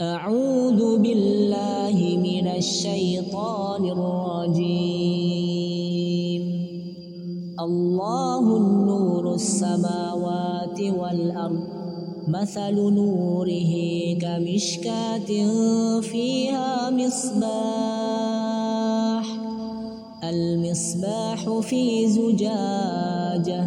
أعوذ بالله من الشيطان الرجيم. الله النور السماوات والأرض مثل نوره كمشكاة فيها مصباح المصباح في زجاجة.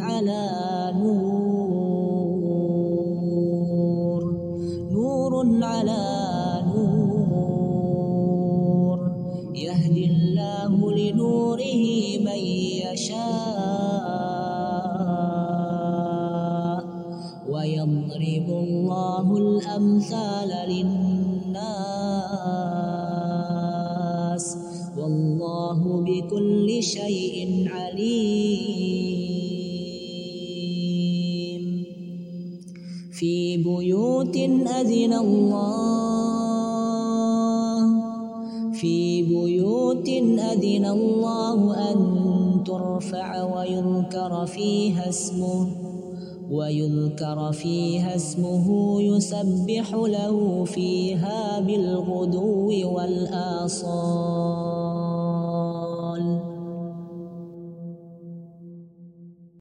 على نور نور على نور. يهدي الله لنوره من يشاء ويضرب الله الأمثال للناس. والله بكل شيء عليم. في بيوت أذن الله. في بيوت أذن الله أن ترفع ويذكر فيها اسمه ويذكر فيها اسمه يسبح له فيها بالغدو والآصال.